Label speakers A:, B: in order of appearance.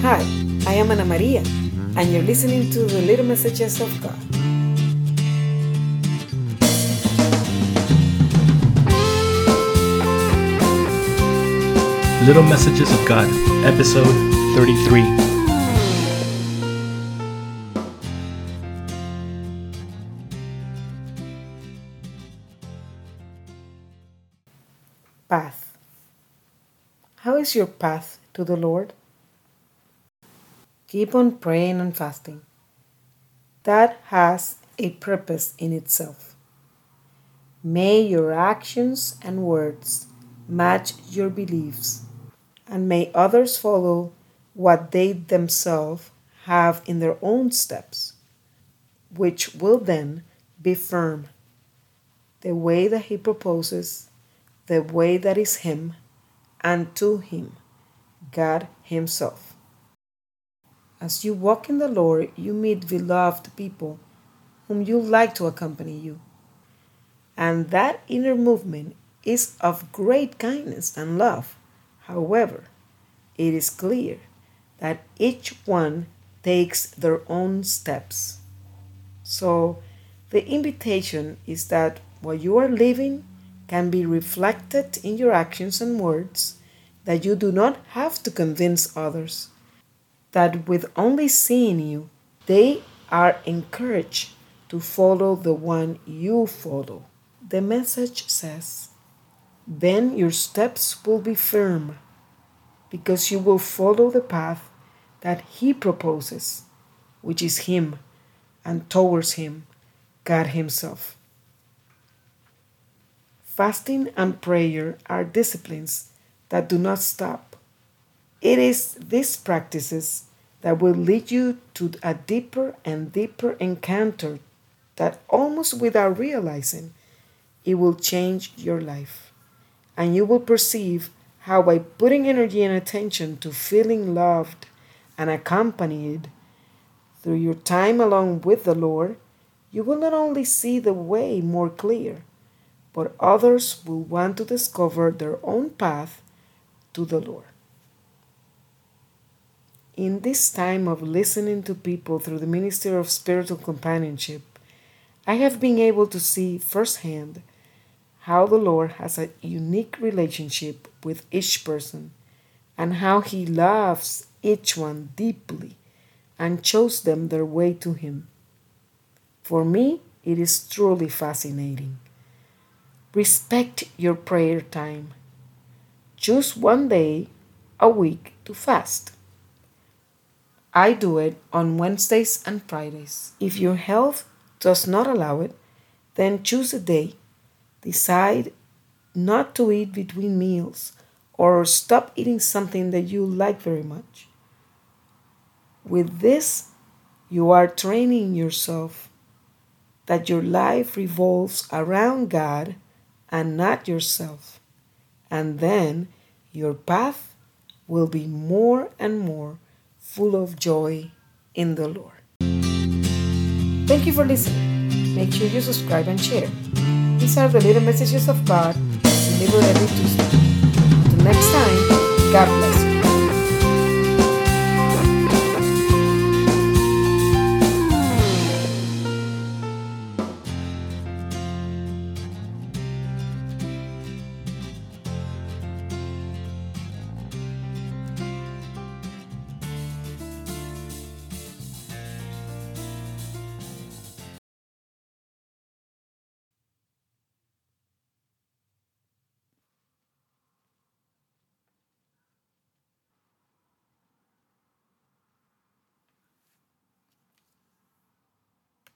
A: Hi, I am Ana Maria, and you're listening to the Little Messages of God.
B: Little Messages of God, Episode 33.
A: Path. How is your path to the Lord? Keep on praying and fasting. That has a purpose in itself. May your actions and words match your beliefs, and may others follow what they themselves have in their own steps, which will then be firm. The way that He proposes, the way that is Him, and to Him, God Himself. As you walk in the Lord, you meet beloved people whom you like to accompany you. And that inner movement is of great kindness and love. However, it is clear that each one takes their own steps. So, the invitation is that what you are living can be reflected in your actions and words, that you do not have to convince others, that with only seeing you, they are encouraged to follow the one you follow. The message says, Then your steps will be firm, because you will follow the path that He proposes, which is Him, and towards Him, God Himself. Fasting and prayer are disciplines that do not stop. It is these practices that will lead you to a deeper and deeper encounter that almost without realizing it will change your life. And you will perceive how, by putting energy and attention to feeling loved and accompanied through your time along with the Lord, you will not only see the way more clear, but others will want to discover their own path to the Lord. In this time of listening to people through the ministry of spiritual companionship, I have been able to see firsthand how the Lord has a unique relationship with each person and how He loves each one deeply and shows them their way to Him. For me, it is truly fascinating. Respect your prayer time. Choose one day a week to fast. I do it on Wednesdays and Fridays. If your health does not allow it, then choose a day. Decide not to eat between meals or stop eating something that you like very much. With this, you are training yourself that your life revolves around God and not yourself. And then your path will be more and more full of joy in the Lord. Thank you for listening. Make sure you subscribe and share. These are the little messages of God delivered every Tuesday. Until next time, God bless.